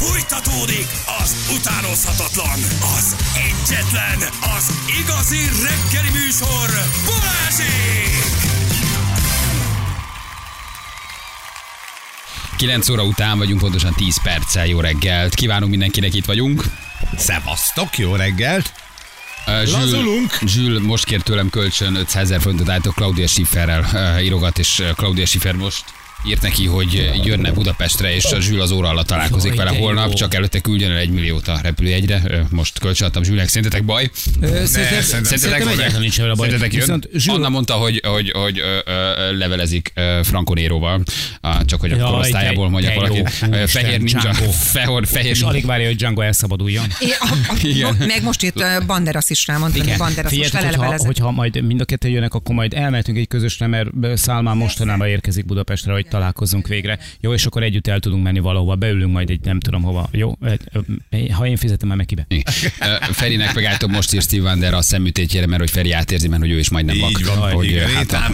Fújtatódik az utánozhatatlan, az egyetlen, az igazi reggeli műsor, Balázsék! 9 óra után vagyunk, pontosan 10 perccel. Jó reggelt. Kívánunk mindenkinek, itt vagyunk. Szevasztok, jó reggelt! Uh, Zsül, Lazulunk. Zsül most kért tőlem kölcsön 500 ezer forintot állítok Claudia Schifferrel uh, írogat, és Claudia Schiffer most írt neki, hogy jönne Budapestre, és a Zsül az óra alatt találkozik Jaj, vele holnap, csak előtte küldjön el egy milliót a repülőjegyre. Most kölcsönadtam Zsülnek, szerintetek baj? Szerintem szerintem egyáltalán nincs vele baj. Szerintetek jön? Zsül, Anna mondta, hogy, hogy, hogy ö, ö, levelezik Franco Néróval, Ah, csak hogy a korosztályából mondjak valakit. Fehér ninja, Django. fehér, fehér és alig várja, hogy Django elszabaduljon. A, a, meg most itt Banderas is rámondta, hogy Banderas most vele hogyha, majd mind a kettő jönnek, akkor majd elmehetünk egy közösre, mert Szálmán mostanában érkezik Budapestre, hogy találkozzunk végre. Jó, és akkor együtt el tudunk menni valahova, beülünk majd egy nem tudom hova. Jó, ha én fizetem, már meg kibe. Ferinek megállítom most ír Steve Wander a szemütétjére, mert hogy Feri átérzi, mert hogy ő is majdnem vak. Így van, hogy, igen, hát,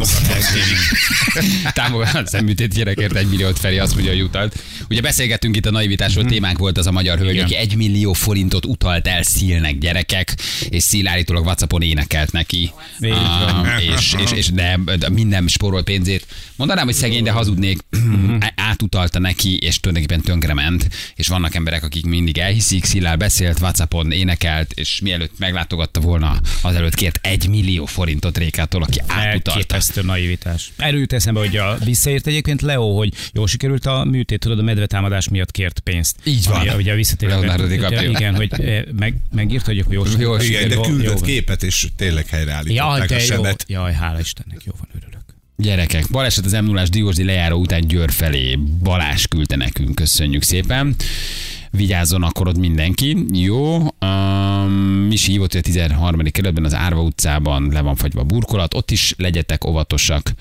támogatom. támogat a szemütétjére kért egy milliót, Feri azt mondja, hogy utalt. Ugye beszélgettünk itt a naivitásról, témánk volt az a magyar hölgy, Igen. aki egy millió forintot utalt el Szilnek gyerekek, és Szil állítólag WhatsAppon énekelt neki. És, és, és de, de minden spórol pénzét. Mondanám, hogy szegény, de hazudnék. Átutalta neki, és tulajdonképpen tönkrement. És vannak emberek, akik mindig elhiszik, Szilál beszélt, WhatsAppon énekelt, és mielőtt meglátogatta volna, azelőtt kért egy millió forintot Rékától, aki átutalta. Elképesztő naivitás. Erőt eszembe, hogy a, visszaért egyébként Leo, hogy jól sikerült a műtét, tudod, a medvetámadás miatt kért pénzt. Így van. Ami, ugye. Leonardo DiCaprio. Igen, hogy eh, meg, megírta, hogy akkor jól sikerült. Igen, de Jó- küldött jó- képet, és tényleg Jaj, helyreállították de a jó. sebet. Jaj, hála Istennek, jó van, örülök. Gyerekek, baleset az m 0 Diósdi lejáró után Győr felé. Balás küldte nekünk, köszönjük szépen. Vigyázzon akkor ott mindenki. Jó. Um, Misi hívott, hogy a 13. kerületben az Árva utcában le van fagyva a burkolat. Ott is legyetek óvatosak.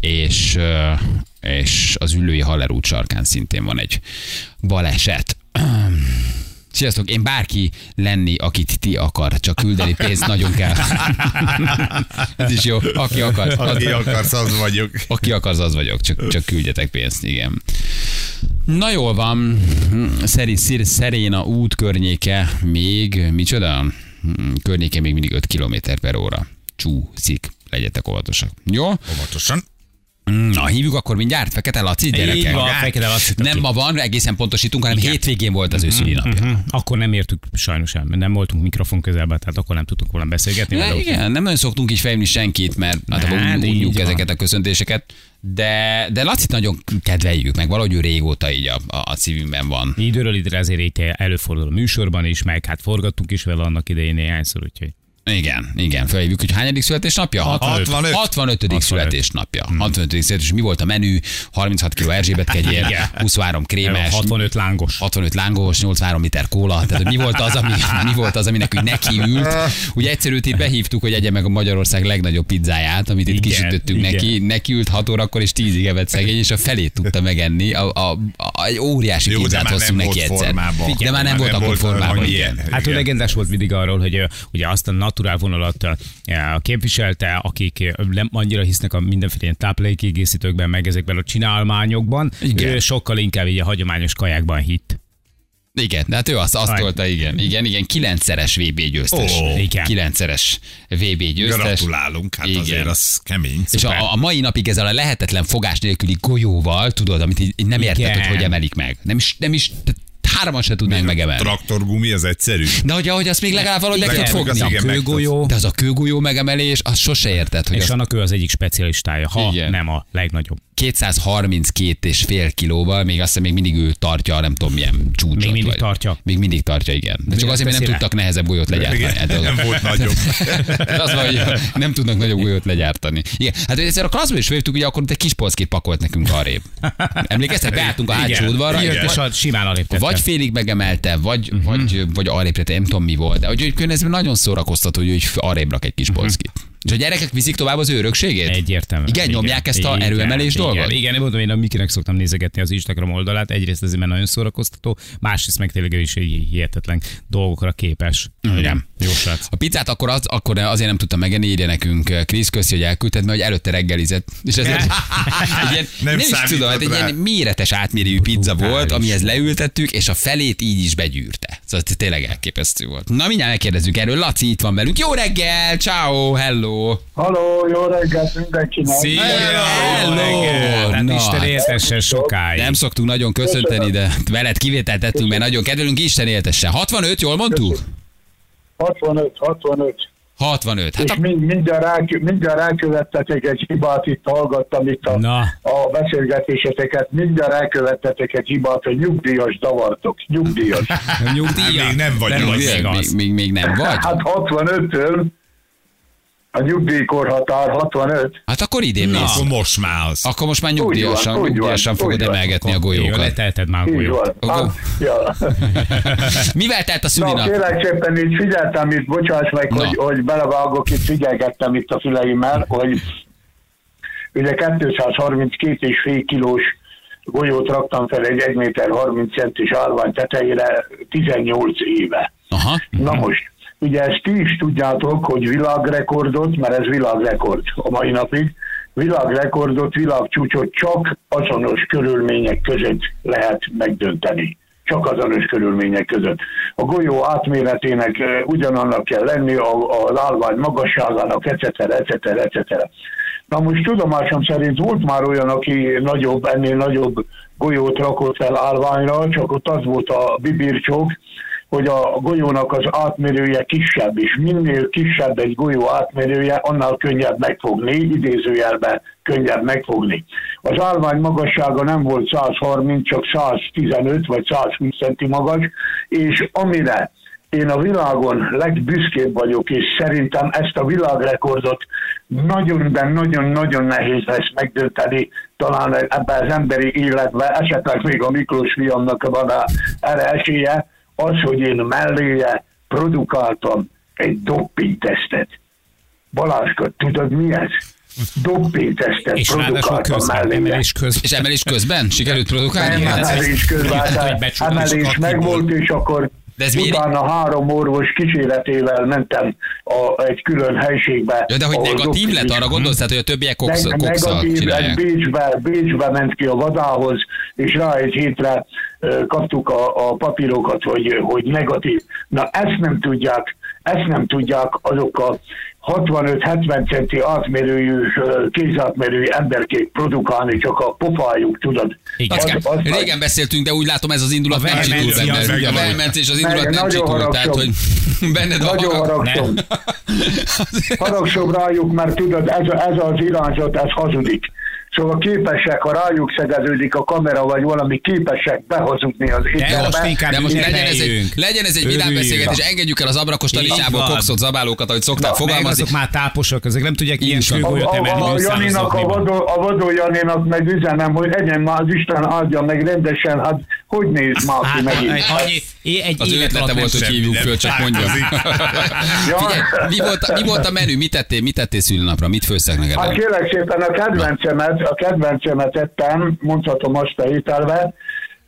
És, ö, és az ülői Haller út sarkán szintén van egy baleset. Sziasztok, én bárki lenni, akit ti akar, csak küldeni pénzt nagyon kell. Ez is jó, aki akar. Aki akarsz, az vagyok. aki akarsz, az vagyok, csak, csak küldjetek pénzt, igen. Na jól van, Szeri, Szir, Szeréna út környéke még, micsoda? Hmm, Környéke még mindig 5 km per óra. Csúszik, legyetek óvatosak. Jó? Óvatosan. Na, hívjuk akkor mindjárt Fekete Laci, gyerekek. Így van, Fekete Lacit, Nem ma van, egészen pontosítunk, hanem hétvégén volt az ő szülinapja. Mhm. Akkor nem értük sajnos el, mert nem voltunk mikrofon közelben, tehát akkor nem tudtunk volna beszélgetni. Úgyhogy- igen, nem nagyon szoktunk így fejlni senkit, mert Hát, unjuk van. ezeket a köszöntéseket, de, de Lacit nagyon kedveljük, meg valahogy ő régóta így a, a, a szívünkben van. Időről időre ezért itt előfordul a műsorban is, meg hát forgattunk is vele annak idején néhányszor, úgyhogy Igen, igen, felhívjuk, hogy hányadik születésnapja? 65. 65. 65. 65. születésnapja. 65. születés, mi volt a menü? 36 kg Erzsébet kegyér, Igen. 23 krémes, 65 lángos. 65 lángos, 83 liter kóla, tehát hogy mi volt az, ami, mi volt az, aminek úgy nekiült. Ugye egyszerűt itt behívtuk, hogy egye meg a Magyarország legnagyobb pizzáját, amit itt Igen, kisütöttünk igen. neki. Nekiült 6 órakor és 10-ig evett szegény, és a felét tudta megenni. A, a, a, egy óriási Jó, pizzát hoztunk neki egyszer. formában. De már nem volt akkor formában. Hát ő legendás volt mindig arról, hogy ugye azt a naturál vonalat ö, képviselte, akik ö, nem annyira hisznek a mindenféle ilyen táplálékkiegészítőkben, meg ezekben a csinálmányokban. Igen. Ő sokkal inkább így a hagyományos kajákban hitt. Igen, de hát ő azt, azt tolta, igen. Igen, igen, kilencszeres VB győztes. Ó, igen. Kilencszeres VB győztes. Gratulálunk, hát Igen. azért az kemény. És a, a mai napig ezzel a lehetetlen fogás nélküli golyóval, tudod, amit így nem érted, Igen. hogy hogy emelik meg. Nem is, nem is, hárman se tudnánk megemelni. Traktorgumi az egyszerű. De hogy ahogy azt még legalább valahogy meg tud fogni. az meg Kőgolyó, De az a kőgolyó megemelés, azt sose érted, hogy és az annak ő az egyik specialistája, ha Igen. nem a legnagyobb. 232 és fél kilóval, még azt hiszem még mindig ő tartja, nem tudom milyen csúcsot. Még mindig vagy. tartja? Még mindig tartja, igen. De csak azért, mert nem tudtak nehezebb golyót legyártani. Igen, Hát nem volt nagyobb. az van, hogy nem tudnak nagyobb golyót legyártani. Igen, hát egyszer a klasszban is féltük, hogy akkor egy kis polszkét pakolt nekünk arrébb. Emlékeztek, beálltunk a hátsó Igen. udvarra, Jött, és a simán alép tette. vagy félig megemelte, vagy, Mhm. uh-huh. vagy, vagy arrébb nem tudom mi volt, de hogy, hogy ez nagyon szórakoztató, hogy, arrébb rak egy kis polszkit. És a gyerekek viszik tovább az örökségét? Egyértelműen. Igen, nyomják ezt a erőemelés igen, dolgot? Igen, igen, mondom, én a Mikinek szoktam nézegetni az Instagram oldalát, egyrészt ezért mert nagyon szórakoztató, másrészt meg tényleg is egy hihetetlen dolgokra képes. Igen. Jó srác. A pizzát akkor, az, akkor azért nem tudtam megenni, írja nekünk Krisz, köszi, hogy elküldted, mert hogy előtte reggelizett. És ezért egy ilyen, nem, Nem is tudom, hát egy ilyen méretes átmérőjű pizza volt, amihez leültettük, és a felét így is begyűrte. Szóval ez tényleg elképesztő volt. Na mindjárt megkérdezzük erről. Laci itt van velünk. Jó reggel, ciao, hello. Halló, jó reggelt mindenkinek! Szia! Hello! Hát. Isten éltessen sokáig. Nem szoktunk nagyon köszönteni, de veled kivételt tettünk, mert nagyon kedvelünk, Isten éltesse. 65, jól mondtuk? 65, 65. 65. Hát És a... mind, mindjárt, rá, mindjárt rákövettetek egy hibát, itt hallgattam itt a, Na. a beszélgetéseteket, mindjárt rákövettetek egy hibát, hogy nyugdíjas davartok, nyugdíjas. Nyugdíja. Hát még nem vagy Nem vagy még, még még, az. még, még nem vagy? Hát 65-től a nyugdíjkorhatár 65. Hát akkor idén Na. mész. Akkor most már az. Akkor most már van, nyugdíjasan, úgy van, nyugdíjasan úgy fogod van. emelgetni a Jó, golyókat. letelted már a golyót. van. Hát, ja. Mivel telt a Na, szülinap? kérlek szépen, így figyeltem itt, bocsáss meg, Na. hogy, hogy belevágok, itt figyelgettem itt a füleimmel, hogy ugye 232 és fél kilós golyót raktam fel egy 1 méter 30 centis állvány tetejére 18 éve. Aha. Na most, ugye ezt ti is tudjátok, hogy világrekordot, mert ez világrekord a mai napig, világrekordot, világcsúcsot csak azonos körülmények között lehet megdönteni. Csak azonos körülmények között. A golyó átméretének eh, ugyanannak kell lenni, a, a állvány magasságának, etc. etc. etc. Na most tudomásom szerint volt már olyan, aki nagyobb, ennél nagyobb golyót rakott fel állványra, csak ott az volt a bibircsók, hogy a golyónak az átmérője kisebb, és minél kisebb egy golyó átmérője, annál könnyebb megfogni, idézőjelben könnyebb megfogni. Az állvány magassága nem volt 130, csak 115 vagy 120 centi magas, és amire én a világon legbüszkébb vagyok, és szerintem ezt a világrekordot nagyon, de nagyon-nagyon nehéz lesz megdönteni, talán ebben az emberi életben, esetleg még a Miklós fiamnak van erre esélye, az, hogy én melléje produkáltam egy doppingtesztet. Balázska, tudod mi ez? Doppingtesztet És produkáltam közben, melléje. emelés közben. És emelés közben sikerült produkálni? Nem, Hát, emelés közben, Igen, hogy hát becsukod, és emelés akkor megvolt, és akkor De ez miért- utána három orvos kíséretével mentem a, egy külön helységbe. Ja, de hogy negatív lett, arra gondolsz, tehát, hogy a többiek koksz, Neg- negatív, egy. Bécsbe, Bécsbe ment ki a vadához, és rá egy hétre kaptuk a, a papírokat, hogy, hogy negatív. Na ezt nem tudják, ezt nem tudják azok a 65-70 centi átmérőjű, kézátmérőjű emberkék produkálni, csak a pofájuk, tudod. Igen. Az- az- régen beszéltünk, de úgy látom ez az indulat A nem vehemencia benne. A vehemencia és az indulat nem nagyon csikult, tehát hogy benned a Nagyon harag. haragszom. Haragszom rájuk, mert tudod, ez, ez az irányzat, ez hazudik. Szóval képesek, ha rájuk szegeződik a kamera, vagy valami képesek behazudni az De most ételbe. inkább De most legyen ez egy, legyen ez egy vidám beszélgetés, engedjük el az abrakos talisából van. kokszott zabálókat, ahogy szokták Na, fogalmazni. azok már táposak, ezek nem tudják ilyen kőgolyót a, emelni. a, a Janinak, a vadó, a vadó Janinak meg üzenem, hogy egyen már az Isten áldja meg rendesen, hát hogy néz már ki Hát, megint? egy Az ötlete volt, hogy hívjuk föl, csak mondja. Figyelj, mi volt, mi volt a menü? Mit tettél, mit tettél szülinapra? Mit főztek neked? Hát kérlek szépen a kedvencemet, a kedvencemet ettem, mondhatom azt a ételbe,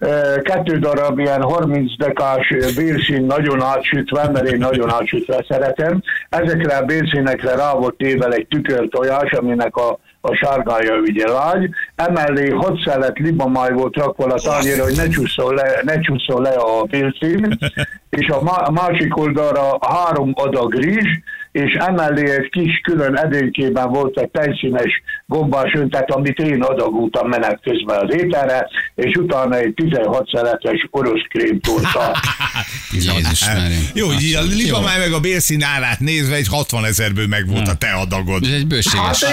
Ö, kettő darab ilyen 30 dekás bélszín nagyon átsütve, mert én nagyon átsütve szeretem. Ezekre a bélszínekre rá volt téve egy tükörtojás, aminek a, a sárgája ugye lágy. Emellé 6 szelet libamáj volt rakva a tányérra, hogy ne csúszol le, ne csúszol le a bélszín. És a, má, a másik oldalra három adag rizs, és emellé egy kis külön edénykében volt egy tejszínes gombás öntet, amit én adagultam menet közben az ételre, és utána egy 16 szeletes orosz krémtorta. Jézus. Jó, így a libamáj meg a bélszín árát nézve egy 60 ezerből meg volt a te adagod. Ez egy Hát bőséges.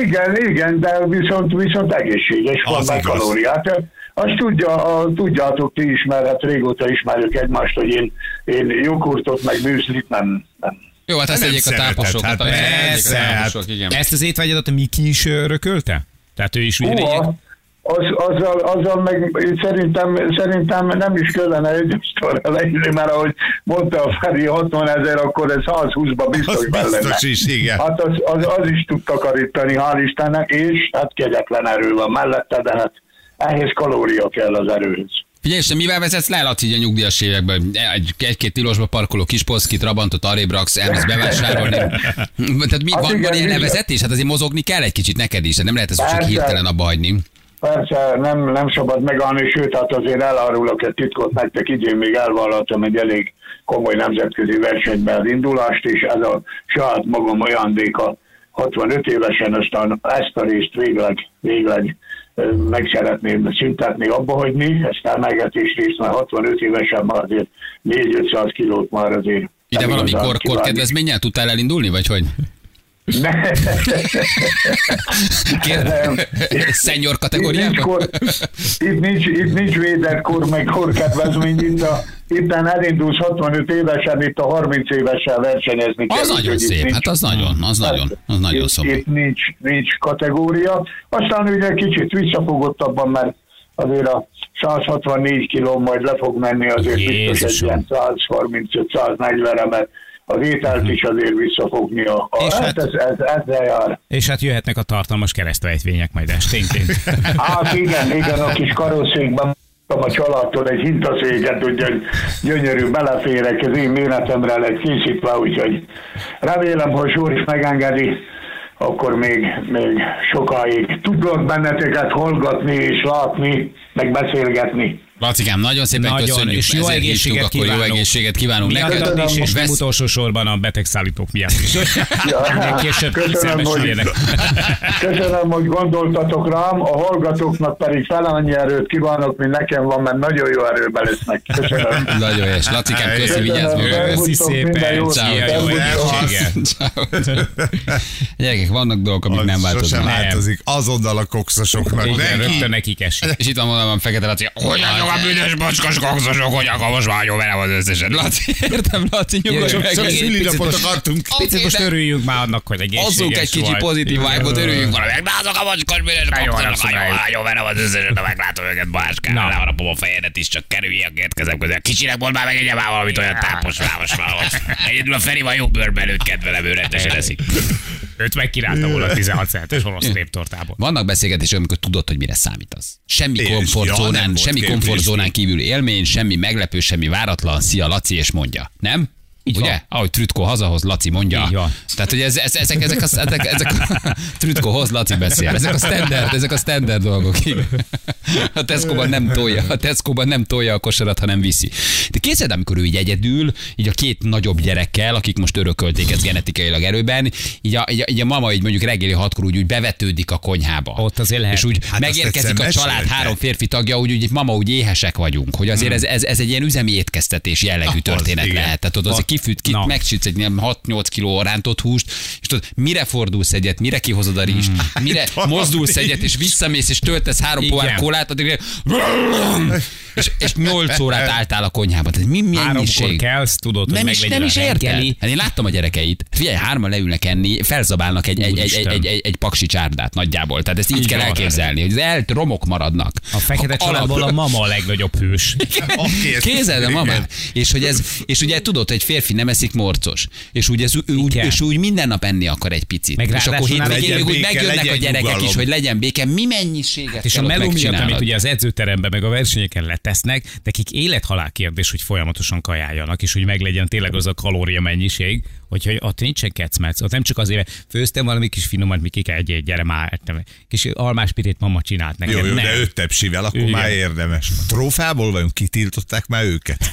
igen, igen, de viszont, viszont egészséges van meg kalóriát. Azt tudja, a, tudjátok ti is, mert hát régóta ismerjük egymást, hogy én, én joghurtot meg műzlit nem, nem. Jó, hát ezt tegyék a táposokat. hát persze, a hát- táposok, igen. Ezt az étvágyadat a Miki is ö, rökölte? Tehát ő is Húha, az, azzal, azzal meg szerintem, szerintem nem is kellene egy asztalra leírni, mert ahogy mondta a Feri 60 ezer, akkor ez 120-ba biztos Az benne. biztos is, igen. Hát az, az, az is tud takarítani, hál' Istennek, és hát kegyetlen erő van mellette, de hát ehhez kalória kell az erőhöz. Figyelj, és mivel vezetsz le, Laci, a nyugdíjas években? Egy, egy-két tilosba parkoló kis poszkit, rabantot, arrébb raksz, elmész bevásárolni. Tehát mi, Hát van, igen, van ilyen levezetés? Hát azért mozogni kell egy kicsit neked is, hát nem lehet ezt csak Persze. hirtelen abba hagyni. Persze nem, nem szabad megállni, sőt, hát azért elárulok egy titkot nektek, idén még elvállaltam egy elég komoly nemzetközi versenyben az indulást, és ez a saját magam ajándéka 65 évesen, aztán ezt a részt végleg, végleg meg szeretném szüntetni, abba hagyni, ezt emelgetés részt, mert 65 évesen már azért 4-500 kilót már azért Ide nem valami igazán kor, kívánni. korkedvezménnyel tudtál elindulni, vagy hogy? Ne. Kér... Nem. Szenyor Itt nincs, kategóriában? kor, itt, nincs, itt nincs védett kor, meg korkedvezmény, itt, a, itt elindulsz 65 évesen, itt a 30 évesen versenyezni kell. Az nagyon úgyhogy itt szép, nincs- hát az nagyon, az nagyon, az nagyon itt, szomorú. Itt nincs, nincs kategória. Aztán ugye kicsit visszafogottabban, mert azért a 164 kiló majd le fog menni, azért biztos egy Jézusom. ilyen 135-140-re, mert az ételt is azért visszafogni. A, a, És hát hát- ez, ez, ezzel jár. És hát jöhetnek a tartalmas keresztrejtvények majd esténként. Hát igen, igen, a kis karosszékben a családtól egy hintaszéket, úgyhogy gyönyörű beleférek, az én méretemre lett készítve, úgyhogy remélem, hogy Zsór is megengedi, akkor még, még sokáig tudlak benneteket hallgatni és látni, meg beszélgetni. Lacikám, nagyon szépen Nagyon, köszönjük. és jó ezért egészséget hívtunk, akkor jó kívánunk. egészséget kívánunk neked. Is, és nem Vesz- utolsó sorban a betegszállítók miatt is. Még később Köszönöm, hogy, köszönöm, hogy gondoltatok rám, a hallgatóknak pedig fel annyi erőt kívánok, mint nekem van, mert nagyon jó erőben lesznek. Köszönöm. Nagyon jó, és Lacikám, köszi, Köszönöm. vigyázz. Köszi szépen. Gyerekek, vannak dolgok, amik nem Sosem változnak. változik. Azonnal a kokszosoknak. Igen, rögtön nekik esik. És itt van mondom, Fekete Laci, hogy a büdös bocskos kokszosok, hogy akkor most vágyó vele az összeset. Laci, értem, Laci, nyugodj Jó, meg. Csak picit akartunk. Picit most örüljünk már annak, hogy egészséges Azzunk egy kicsi pozitív vibe-ot, örüljünk valamelyek. De azok a mocskos büdös kokszosok, vágyó vele az összeset, de meglátom őket Balázskán. Na. Leharapom a fejedet is, csak kerülj a két kezem közé. Kicsinek mondd már meg egye már valamit olyan tápos, vámos valahogy. Egyedül a Feri van jó bőrben őt kedvelem, ő rendesen eszik. Őt megkirálta volna a 16 centes orosz néptortából. Vannak beszélgetések, amikor tudod, hogy mire számítasz. Semmi komfortzónán, semmi komfortzónán kívül élmény, semmi meglepő, semmi váratlan. Szia, Laci, és mondja. Nem? Így Ugye? van. Ahogy Trütko hazahoz, Laci mondja. Így van. Tehát, hogy ez, ez, ezek, ezek, a, ezek, ezek a Trütko hoz, Laci beszél. Ezek a standard, ezek a standard dolgok. A Tesco-ban nem tolja, a Tesco-ban nem tolja a kosarat, hanem viszi. De képzeld, amikor ő így egyedül, így a két nagyobb gyerekkel, akik most örökölték ezt genetikailag erőben, így a, így a, így a mama így mondjuk reggeli hatkor úgy, úgy bevetődik a konyhába. Ott azért lehet. És úgy Hát megérkezik a család három férfi tagja, úgy, úgy mama úgy éhesek vagyunk, hogy azért ez, ez, ez egy ilyen üzemi étkeztetés jellegű történet lehet. Tehát tudod, azért kifűt, ki, Na. megsütsz egy ilyen 6-8 kiló rántott húst, és tudod, mire fordulsz egyet, mire kihozod a rizst, mire mozdulsz egyet, és visszamész, és töltesz három pohár kólát, addig és, és 8 órát álltál a konyhában. Tehát mi Háromkor mennyiség? kelsz, tudod, hogy Nem is, meglegyen nem a is érted. Hát én láttam a gyerekeit. Figyelj, hárman leülnek enni, felzabálnak egy, egy, egy, egy, egy, egy, paksi csárdát nagyjából. Tehát ezt így, Így kell van. elképzelni, hogy el romok maradnak. A fekete családból a mama a legnagyobb hős. Oké, ezt- Kézzel, de igen. mamá. És, hogy ez, és ugye tudod, hogy egy férfi nem eszik morcos. És úgy, ez, ő, úgy, és úgy minden nap enni akar egy picit. Meg és akkor hétvégén még úgy megjönnek a gyerekek nyugalom. is, hogy legyen béke. Mi mennyiséget És a meló miatt, amit ugye az edzőteremben, meg a versenyeken letesznek, nekik élethalál kérdés, hogy folyamatosan kajáljanak, és hogy meglegyen tényleg az a kalória mennyiség, hogyha ott nincsen kecmec, ott nem csak azért, főztem valami kis finomat, Miki, egy, egy gyere már, nem, kis almáspirét mama csinált nekem. Jó, jó, nem. de öt tepsivel, akkor Igen. már érdemes. A trófából vagyunk, kitiltották már őket.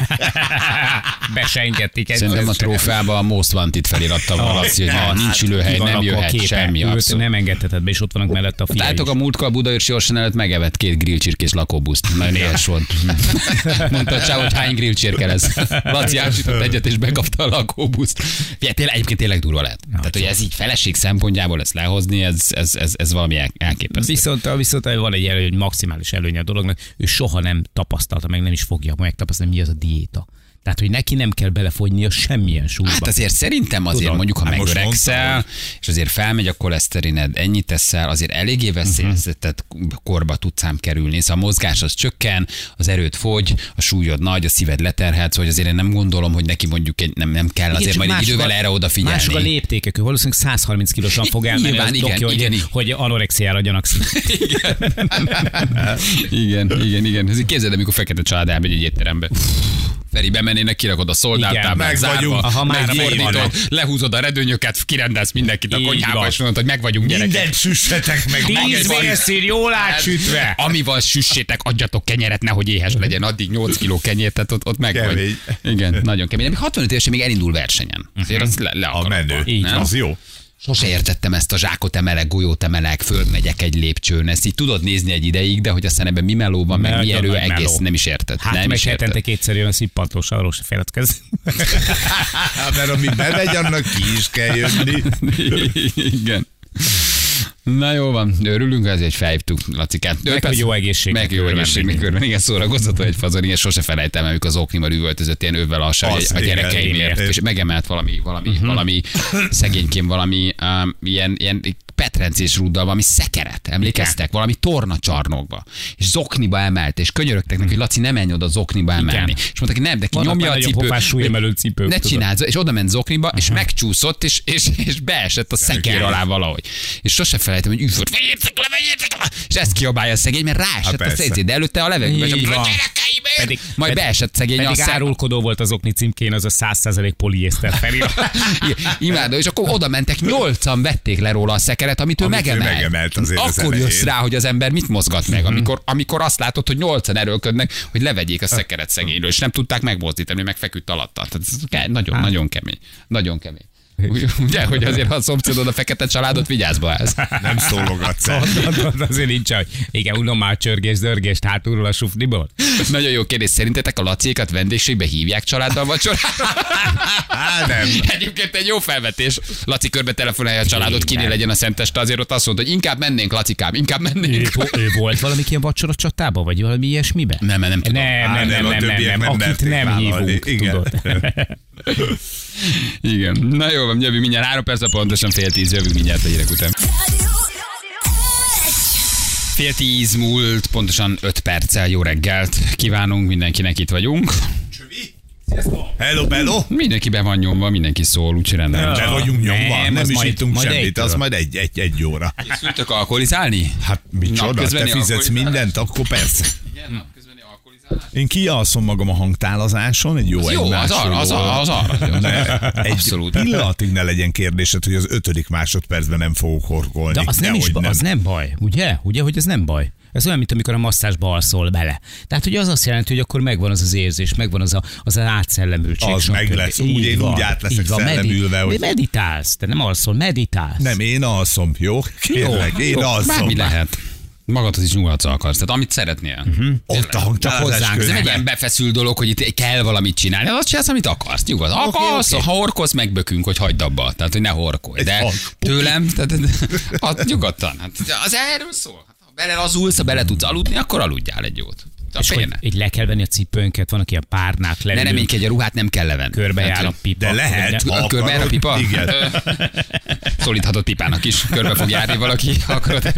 Be se engedték egy Szerintem a trófeába a Most Wanted felirattal van Laci, hogy Ah, nincs ülőhely, nem jöhet képe. semmi. Őt abszolút. nem engedheted be, és ott vannak mellette a fia Láttok is. a múltkor a Budaörsi Orson előtt megevett két grillcsirkés lakóbuszt. Nagyon éhes volt. Mondta a csáv, hogy hány grillcsirke lesz. Laci ásított egyet, és bekapta a lakóbuszt. Tényleg, egyébként tényleg durva lehet. Tehát, hogy ez így feleség szempontjából ezt lehozni, ez, ez, ez, ez valami el- elképesztő. Viszont, viszont van egy előny, maximális előnye a dolognak, ő soha nem tapasztalta, meg nem is fogja megtapasztalni, mi az a diéta. Tehát, hogy neki nem kell belefogynia semmilyen súlyba. Hát azért szerintem azért Tudod, mondjuk, ha hát megöregszel, és azért felmegy a koleszterined, ennyit teszel, azért eléggé veszélyeztetett korba tudsz ám kerülni. Szóval a mozgás az csökken, az erőd fogy, a súlyod nagy, a szíved leterhet, hogy azért én nem gondolom, hogy neki mondjuk egy, nem, nem kell Igen, azért csak majd egy idővel a- erre odafigyelni. Mások a léptékek, ő valószínűleg 130 kilósan fog elmenni, Nyilván, igen, doki, hogy, igen, igen. hogy anorexiára gyanakszik. igen, igen, igen. Ez így képzeld, amikor fekete család elmegy egy étterembe. Feri, bemennének, kirakod a szolgáltáblát, meg vagyunk. Aha, lehúzod a redőnyöket, kirendelsz mindenkit a konyhába, és mondod, hogy meg vagyunk gyerekek. Mindent süssetek meg. Tíz vérszín jól átsütve. Amivel Hát, süssétek, adjatok kenyeret, nehogy éhes legyen, addig 8 kiló kenyért, tehát ott, ott meg Kemény. vagy. Igen, nagyon kemény. Ami 65 évesen még elindul versenyen. Azért az le, le A menő. Így. Az jó. Sose értettem ezt a zsákot emelek, golyót emelek, fölmegyek egy lépcsőn. Ezt így tudod nézni egy ideig, de hogy aztán ebben mi meló van, meg mi erő, egész meló. nem is érted. Hát nem meg is érted. hetente kétszer jön a szippantós, arról se. Hát, Mert ami bemegy, annak ki is kell jönni. Igen. Na jó van, örülünk, ezért felhívtuk Lacikát. Meg, hogy jó egészség. Meg jó egészségnek örülünk. Igen, szórakoztató egy fazon, igen, sose felejtem, amikor az oknival üvöltözött ilyen Az, a igen, gyerekeimért, és megemelt valami, valami, uh-huh. valami szegénykém, valami um, ilyen, ilyen petrencés rúddal, valami szekeret, emlékeztek? Valami torna csarnokba. És zokniba emelt, és könyörögtek neki, hogy Laci, ne menj oda zokniba emelni. És mondták, nem, de ki Vannak nyomja a nagyobb cipő. pofás súlyemelő cipők, Ne csináld, és oda ment zokniba, és megcsúszott, és, és, és beesett a szekér alá valahogy. És sose felejtem, hogy üvölt, vegyétek le, vegyétek le! És ezt kiabálja a szegény, mert ráesett Hát a szétzé, de előtte a levegőben, és Gyerekeimért! Pedig- Majd pedig- beesett szegény a Pedig szem. árulkodó volt az okni címkén, az a 100% poliészter felirat. Imádom, és akkor oda mentek, nyolcan vették le róla a szekeret, amit ő Amit ő megemelt. megemelt azért az akkor jössz elején. rá, hogy az ember mit mozgat meg, amikor, amikor azt látod, hogy nyolcan erőlködnek, hogy levegyék a szekeret szegényről, és nem tudták megmozdítani, meg feküdt alatta. Tehát ez nagyon, nagyon kemény. Nagyon kemény. Úgy- Ugye, hogy azért, ha a szomszédod a fekete családot, vigyázz be ez. Nem szólogatsz el. Azért nincs, hogy igen, unom már csörgés, dörgést hátulról a sufniból. Nagyon jó kérdés. Szerintetek a lacékat vendégségbe hívják családdal vacsorára? Á, nem. Egyébként egy jó felvetés. Laci körbe telefonálja a családot, kinél legyen a szenteste, azért ott azt mondta, hogy inkább mennénk, Lacikám, inkább Ő, mennénk. ő volt valami ilyen vacsora csatában, vagy valami ilyesmibe? Nem, nem tudom. Nem, Á, nem, nem, nem, a nem, nem, többiek nem, nem akit merték nem vállalni. hívunk, Igen. tudod. Igen. Na jó, van, jövünk mindjárt három perc, pontosan fél tíz, jövünk mindjárt a hírek után. Fél tíz múlt, pontosan öt perccel jó reggelt kívánunk, mindenkinek itt vagyunk. Hello, bello. Mindenki be van nyomva, mindenki szól, úgyhogy rendben. Be vagyunk nyomva, Nem, nem, is majd- ittunk majd semmit, az majd egy, egy, egy óra. Készültök alkoholizálni? Hát micsoda, te fizetsz alkoholizálás? mindent, akkor persze. Igen. Én kialszom magam a hangtálazáson, egy jó Az jó, az arra, az arra, az arra. Ne, egy Abszolút. pillanatig ne legyen kérdésed, hogy az ötödik másodpercben nem fogok horkolni. De az nem is baj, az nem baj, ugye? Ugye, hogy ez nem baj. Ez olyan, mint amikor a masszásba alszol bele. Tehát, hogy az azt jelenti, hogy akkor megvan az az érzés, megvan az a, az, az átszellemültség. Az meg lesz. Úgy én van, úgy át leszek van, szellemülve, hogy- Meditálsz, te nem alszol, meditálsz. Nem, én alszom, jó? Kérlek, én Jó, alszom. Bármi lehet. Magadhoz is nyugodsz akarsz, tehát amit szeretnél. Uh-huh. Ott a hangtálazás hozzánk. Ez egy ilyen befeszül dolog, hogy itt kell valamit csinálni. Azt csinálsz, amit akarsz. Nyugod. Akarsz, oké. ha horkolsz, megbökünk, hogy hagyd abba. Tehát, hogy ne horkolj. De hang. tőlem, tehát, hát, nyugodtan. Hát, az erről szól. Hát, ha bele lazulsz, ha bele tudsz aludni, akkor aludjál egy jót. És Tehát, hogy így le kell venni a cipőnket, vannak ilyen párnák ne leülünk, reménykedj, a ruhát nem kell levenni. körbejár a pipa. De lehet. Ha a körbe jár a akarod, pipa? igen. Szólíthatod pipának is. Körbe fog járni valaki, akarod.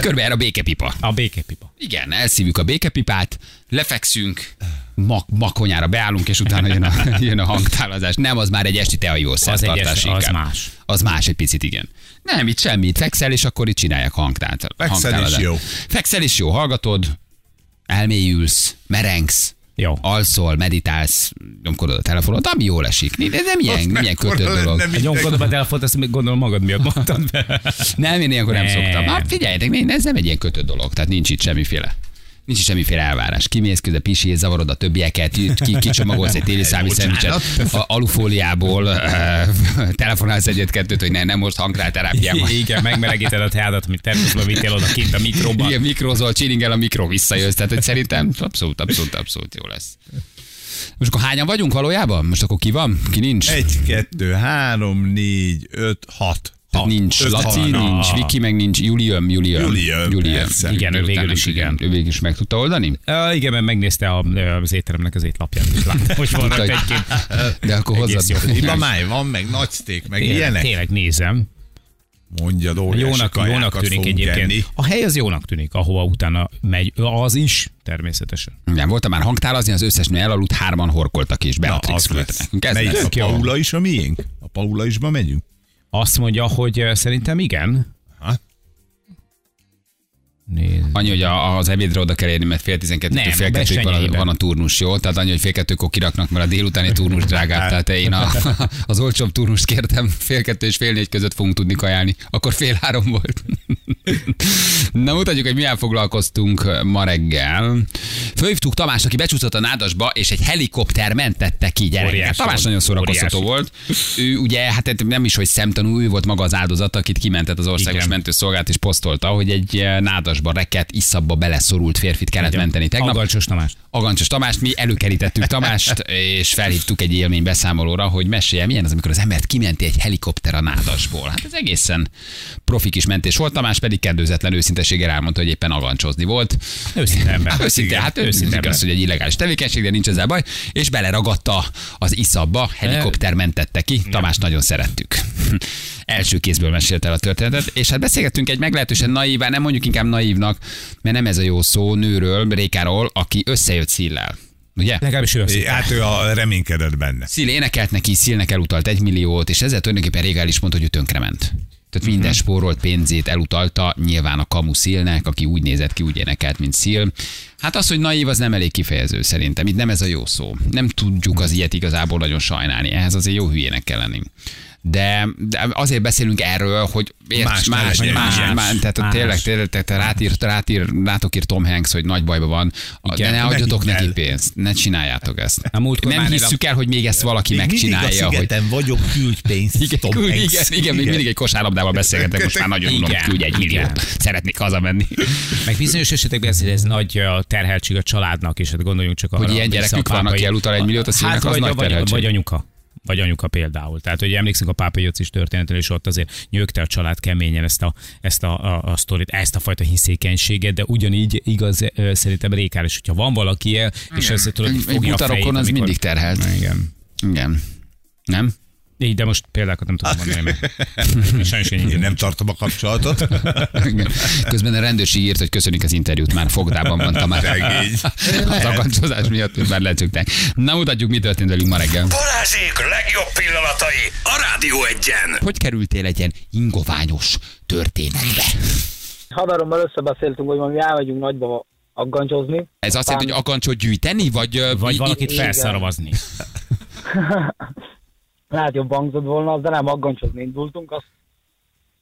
Körbe jár a békepipa. A békepipa. Igen, elszívjuk a békepipát, lefekszünk, mak- makonyára beállunk, és utána jön a, jön a hangtálazás. Nem, az már egy esti teaivó egy szertartás esti- az más. Az más egy picit, igen. Nem, itt semmi, itt fekszel, és akkor itt csinálják hangtát. Fekszel, és jó. Fekszel is jó, hallgatod, elmélyülsz, merengsz, Jó. alszol, meditálsz, nyomkodod a telefonot, ami jól esik. De nem ilyen, nem ilyen kötött dolog. lenne A nyomkodom a telefont, ezt még gondolom magad miatt mondtad be. Nem, én ilyenkor nem, Nem. szoktam. Hát figyeljetek, ez nem egy ilyen kötött dolog, tehát nincs itt semmiféle. Nincs itt semmiféle elvárás. Kimész közben pisil, zavarod a többieket, ki, kicsomagolsz egy téli számi szendvicset a alufóliából, uh, telefonálsz egyet-kettőt, hogy ne, nem most hangráterápiám. Igen, megmelegíted a teádat, amit természetesen vittél oda kint a mikróban. Igen, mikrozol, csiringel a mikro, visszajössz. Tehát hogy szerintem abszolút, abszolút, abszolút jó lesz. Most akkor hányan vagyunk valójában? Most akkor ki van? Ki nincs? Egy, kettő, három, négy, öt, hat. Tehát nincs Öt Laci, halna. nincs Viki, meg nincs Julium, Julium. Julium, persze. Igen, ő végül is igen. igen. Ő végül is meg tudta oldani? Uh, igen, mert megnézte a, az étteremnek az étlapját, hogy van egy-két. De akkor hozzad. Iba máj van, meg nagy szték, meg Tényleg, ilyenek. tényleg nézem. Mondjad, óriási Jónak, jónak tűnik egyébként. enni. A hely az jónak tűnik, ahova utána megy. Az is, természetesen. Igen, voltam már hangtálazni, az összes nő elaludt, hárman horkoltak és Na, Beatrix az lesz. Ez Melyik a Paula is a miénk? A Paula isba megyünk? Azt mondja, hogy szerintem igen. Ha? Nézd. Annyi, hogy a, az ebédre oda kell érni, mert fél tizenkettőtől Nem, fél kettőig van, a, van a turnus, jó? Tehát annyi, hogy fél kettőkor kiraknak, mert a délutáni turnus drágább. Tehát én a, az olcsóbb turnust kértem, fél kettő és fél négy között fogunk tudni kajálni. Akkor fél három volt. Na mutatjuk, hogy milyen foglalkoztunk ma reggel. Fölhívtuk Tamás, aki becsúszott a nádasba, és egy helikopter mentette ki gyerekeket. Óriási Tamás nagyon szórakoztató Óriási. volt. Ő ugye, hát nem is, hogy szemtanú, ő volt maga az áldozat, akit kimentett az országos Igen. mentőszolgálat, és posztolta, hogy egy eh, nádasba rekett, iszabba beleszorult férfit kellett Igen. menteni tegnap. Agancsos Tamás. Agancsos Tamást, mi előkerítettük Tamást, és felhívtuk egy élmény beszámolóra, hogy mesélje, milyen az, amikor az embert kimenti egy helikopter a nádasból. Hát ez egészen profi kis mentés volt, Tamás pedig kedőzetlen őszinteséggel elmondta, hogy éppen agancsozni volt. Őszinte ember. Hát ember. az, hogy egy illegális tevékenység, de nincs ezzel baj, és beleragadta az iszabba, helikopter mentette ki, Tamás nagyon szerettük. Első kézből mesélte el a történetet, és hát beszélgettünk egy meglehetősen naíván, nem mondjuk inkább naívnak, mert nem ez a jó szó, nőről, Rékáról, aki összejött Szillel. Ugye? Legalábbis ő azt Hát ő a reménykedett benne. Szil énekelt neki, Szilnek elutalt egy milliót, és ezzel tulajdonképpen Réka el is mondta, hogy ő tönkrement. Tehát minden Mhm. spórolt pénzét elutalta, nyilván a kamu Szilnek, aki úgy nézett ki, úgy énekelt, mint Szil. Hát az, hogy naív, az nem elég kifejező szerintem. Itt nem ez a jó szó. Nem tudjuk az ilyet igazából nagyon sajnálni. Ehhez azért jó hülyének kell lenni. De, de azért beszélünk erről, hogy érts, Más más, más, más, más. más, tehát Más. tényleg, tényleg, tehát rátír, rátír, rátok ír Tom Hanks, hogy nagy bajban van, Igen, de ne adjatok neki el. pénzt, ne csináljátok ezt. A múltkor Nem hisszük el, hogy még ezt valaki Még mindig megcsinálja, a hogy vagyok, küldj pénzt. igen, Tom igen, Hanks. igen, igen, még mindig egy kosárlabdával beszélgetek, most már nagyon unom, Igen, küldj egy milliót. igen. Szeretnék hazamenni. Meg bizonyos esetekben ez, ez nagy terheltség a családnak, és hát gondoljunk csak arra. Hogy ilyen gyerekük van, pápai- aki elutal egy milliót hát, az vagy, nagy vagy, terheltség. vagy anyuka. Vagy anyuka például. Tehát, hogy emlékszünk a Pápa Jocis történetre, és ott azért nyögte a család keményen ezt a, ezt a, a, a sztorit, ezt a fajta hiszékenységet, de ugyanígy igaz szerintem Rékár is, hogyha van valaki el, és ezt tudod, hogy fogja a fejét, butarokon az amikor- mindig terhelt. Igen. Igen. Nem? Így, de most példákat nem tudom mondani, mert sajnos én Én nem tartom a kapcsolatot. Közben a rendőrség írt, hogy köszönik az interjút, már fogdában Tamás. Szegény. Az akancsozás miatt már lecsukták. Na mutatjuk, mi történt velünk ma reggel. Balázsék legjobb pillanatai a Rádió egyen. Hogy kerültél egy ilyen ingoványos történetbe? Haverommal összebeszéltünk, hogy majd elmegyünk nagyba aggancsozni. Ez azt jelenti, hogy akancsot gyűjteni, vagy... Vagy valakit felszaravazni. Lehet jobb hangzott volna, de nem aggancsozni indultunk. Azt,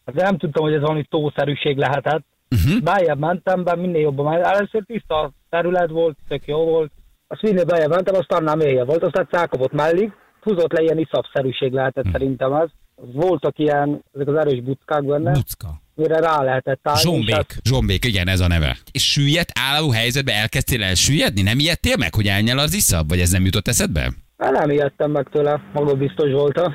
hát nem tudtam, hogy ez valami tószerűség lehetett. Uh-huh. Beljebb mentem, be minél jobban ment. Először tiszta terület volt, tök jó volt. Azt minél beljebb mentem, aztán annál mélyebb volt, aztán cákapott mellig. Húzott le ilyen iszapszerűség lehetett szerintem ez. Voltak ilyen, ezek az erős buckák benne, Bucka. mire rá lehetett állni. Zsombék. hát- Zsombék, igen, ez a neve. És süllyedt álló helyzetbe elkezdtél el süllyedni? Nem ijedtél meg, hogy elnyel az iszap? Vagy ez nem jutott eszedbe? Hát nem ijedtem meg tőle, magabiztos voltam.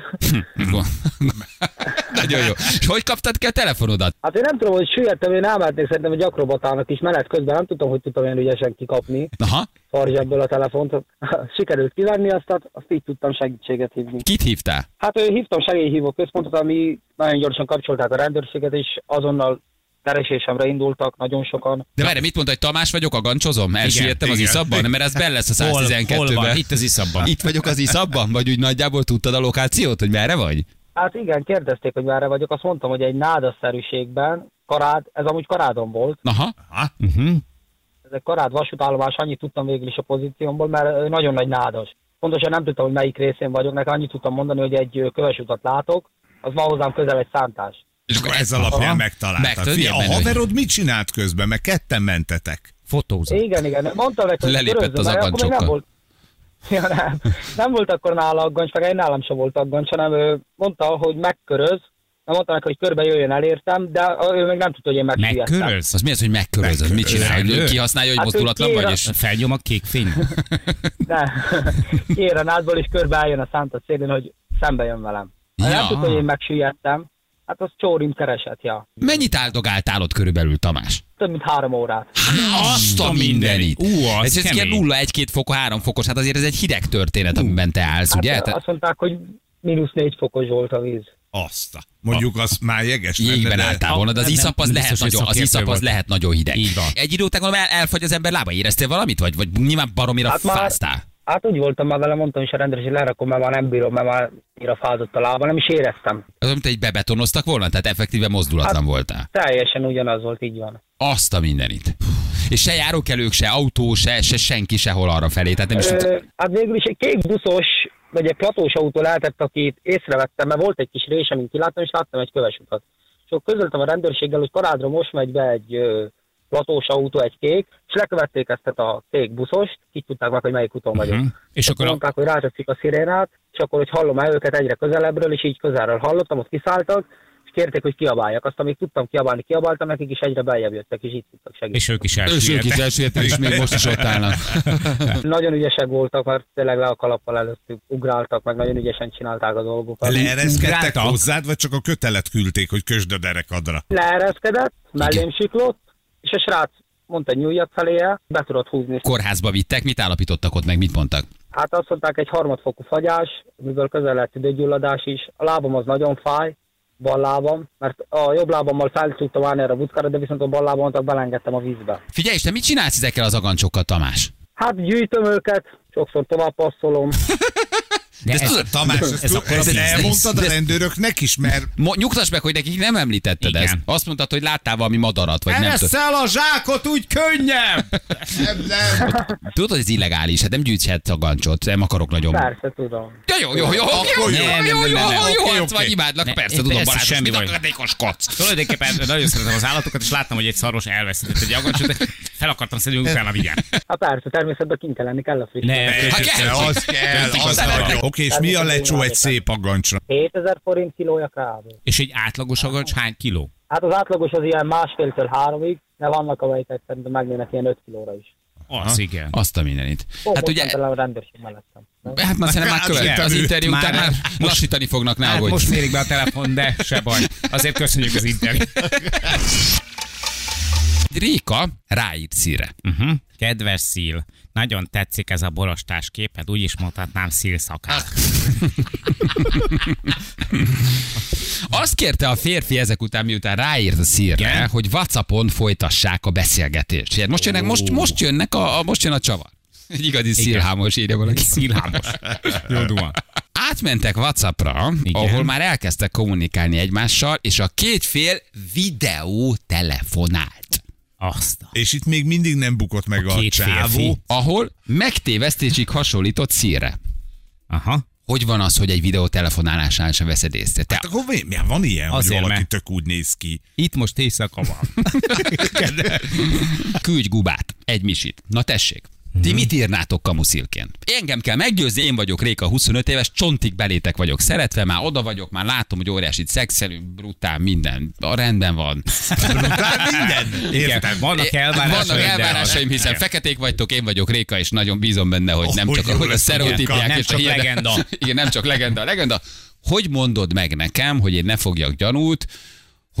Nagyon jó. És hogy kaptad ki a telefonodat? Hát én nem tudom, hogy süllyedtem, én elmehetnék szerintem egy akrobatának is menet közben, nem tudtam, hogy tudtam olyan ügyesen kikapni Aha, farzsebből a telefont. Sikerült kivenni, azt, azt így tudtam segítséget hívni. kit hívtál? Hát ő hívtam segélyhívó központot, ami nagyon gyorsan kapcsolták a rendőrséget, és azonnal keresésemre indultak nagyon sokan. De várj, mit mondta, hogy Tamás vagyok, agancsozom? Elsüllyedtem az iszabban, mert ez benne lesz a Hol, hol van? 112-ben. Itt az iszabban. Itt vagyok az iszabban? Vagy úgy nagyjából tudtad a lokációt, hogy merre vagy? Hát igen, kérdezték, hogy merre vagyok, azt mondtam, hogy egy nádaszerűségben, karád, ez amúgy karádon volt, Aha. Uh-huh. ez egy karád vasútállomás, annyit tudtam végül is a pozíciómból, mert nagyon nagy nádas. Pontosan nem tudtam, hogy melyik részén vagyok, nekem annyit tudtam mondani, hogy egy ö, kövasutat látok, az ma hozzám közel egy szántás. És akkor ez alapján Aha. megtaláltad. Megtudod, Fia, a haverod mit csinált közben? Mert ketten mentetek. Fotózott. Igen, igen. Mondtam neki, hogy Lelépett az agancsokkal. nem volt. Ja, nem. nem volt akkor nála aggancs, meg én nálam sem volt aggancs, hanem ő mondta, hogy megköröz, nem mondta neki, hogy körbe jöjjön elértem, de ő még nem tudta, hogy én megsüllyedtem. Megkörölsz? Az mi az, hogy megköröz? Mit csinál? Hogy Megköröz. kihasználja, hogy Hát mozdulatlan vagy? És... Felnyom a kék fény. De kér a nádból, és körbe álljon a szánta szélén, hogy szembe jön velem. Ja. Nem tudta, hogy én megsüllyedtem. Hát az csórim keresett, ja. Mennyit áldogáltál ott körülbelül, Tamás? Több mint három órát. Azt a mindenit. Ú, az ez, ez ilyen kemény. 0, 1, 2 fok, 3 fokos, hát azért ez egy hideg történet, amiben te állsz, ugye? Hát, Te- azt mondták, hogy mínusz négy fokos volt a víz. Azt. a- Mondjuk az már jeges Jégben de- álltál volna, de az iszap az lehet nagyon, az iszap az lehet nagyon hideg. Így van. Egy idő után gondolom el, elfagy az ember lába. Éreztél valamit? Vagy, vagy nyilván baromira Hát már- fáztál? Hát úgy voltam már vele, mondtam is a rendőr, hogy lerakom, mert már nem bírom, mert már annyira fázott a lába, nem is éreztem. Az, mint egy bebetonoztak volna? Tehát effektíve mozdulatlan Hát- voltál. Teljesen ugyanaz volt, így van. Azt a mindenit. És se járókelők, se autó, se, se senki sehol arra felé. Tehát nem is Ö, hát végül is egy kék buszos, vagy egy platós autó lehetett, akit észrevettem, mert volt egy kis rés, amit kiláttam, és láttam egy köves utat. És akkor közöltem a rendőrséggel, hogy parádra most megy be egy platós autó, egy kék, és lekövették ezt a kék buszost, így tudták meg, hogy melyik úton vagyok. Mhm. És akkor a, Mondták, hogy rátetszik a szirénát, és akkor, hogy hallom el őket egyre közelebbről, és így közelről hallottam, ott kiszálltak, és kérték, hogy kiabáljak. Azt, amíg tudtam kiabálni, kiabáltam nekik, és egyre beljebb jöttek, és így tudtak segíteni. és ők is És ők is elsüllyedtek. elsüllyedtek, és még most is ott állnak. Nagyon ügyesek voltak, mert tényleg le a kalappal előttük ugráltak, meg nagyon ügyesen csinálták a dolgokat. Leereszkedtek hozzád, vagy csak a kötelet küldték, hogy kösd a derekadra? Leereszkedett, mellém siklott, és a srác mondta, hogy nyúljak feléje, be tudott húzni. Kórházba vittek, mit állapítottak ott meg, mit mondtak? Hát azt mondták, egy harmadfokú fagyás, miből közel lett tüdőgyulladás is. A lábam az nagyon fáj, bal lábam, mert a jobb lábammal fel tudtam állni erre a buszkára, de viszont a bal lábamat belengedtem a vízbe. Figyelj, és te mit csinálsz ezekkel az agancsokkal, Tamás? Hát gyűjtöm őket, sokszor tovább passzolom. De ezt ez, tudod, Tamás, ez ezt, a ezt, ezt korabiznisz. elmondtad a De- rendőröknek is, mert Mo- nyugtass meg, hogy nekik nem említetted Igen. ezt. Azt mondtad, hogy láttál valami madarat, vagy nem tudom. el a zsákot úgy könnyen! nem, nem. Tudod, hogy ez illegális, hát nem gyűjthetsz agancsot, nem akarok nagyon... Persze, tudom. Ja, jó, jó, jó, jó, Akkor jó, jó. jó, Nem, jó, nem, jó, nem, nem. jó, vagy imádlak, persze, tudom, Balázs, semmi baj. Tulajdonképpen nagyon szeretem az állatokat, és láttam, hogy egy szaros elveszített egy agancsot, fel akartam szedni, hogy utána vigyen. Hát persze, természetben kint kell lenni, kell a friss. Ne, Hát kell, kell, az kell, az nagyon. Oké, és mi a lecsó egy szép agancsra? 7000 forint kilója kb. És egy átlagos agancs hány kiló? Hát az átlagos az ilyen másféltől háromig, de vannak amelyek szerintem megnőnek ilyen 5 kilóra is. Az igen. Azt a mindenit. Ó, Hát ugye, a rendőrség mellettem. nem? hát már szerintem már Hát követte az interjú után, már most- lassítani fognak, ne Hát aggódj. most mérik be a telefon, de se baj. Azért köszönjük az interjút. Réka ráírt szíre. Uh-huh. Kedves Szil, nagyon tetszik ez a borostás képed, úgy is mondhatnám Szil szakát. Azt kérte a férfi ezek után, miután ráírt a szírre, Igen? hogy Whatsappon folytassák a beszélgetést. Most jönnek, most, most jönnek a, a, most jön a csavar. Egy igazi szilhámos írja valaki. Szilhámos. Jó duma. Átmentek Whatsappra, Igen. ahol már elkezdtek kommunikálni egymással, és a két fél videó telefonált. Azt a... És itt még mindig nem bukott meg a, két csávó. férfi. Ahol megtévesztésig hasonlított szírre. Aha. Hogy van az, hogy egy videó telefonálásán sem veszed észre? Te Hát akkor mi- van ilyen, Azért, hogy valaki mert- tök úgy néz ki. Itt most éjszaka van. küldj gubát, egy misit. Na tessék. Ti mit írnátok kamuszilként? Engem kell meggyőzni, én vagyok Réka, 25 éves, csontig belétek vagyok szeretve, már oda vagyok, már látom, hogy óriási szexelünk, brutál, minden. A rendben van. Tehát minden. Érted? Vannak elvárásaim. Vannak elvárásaim, hiszen feketék vagytok, én vagyok Réka, és nagyon bízom benne, hogy nem Oh, csak hogy a a sztereotípiák. Nem és a csak hiedet- legenda. Igen, nem csak legenda, a legenda. Hogy mondod meg nekem, hogy én ne fogjak gyanút,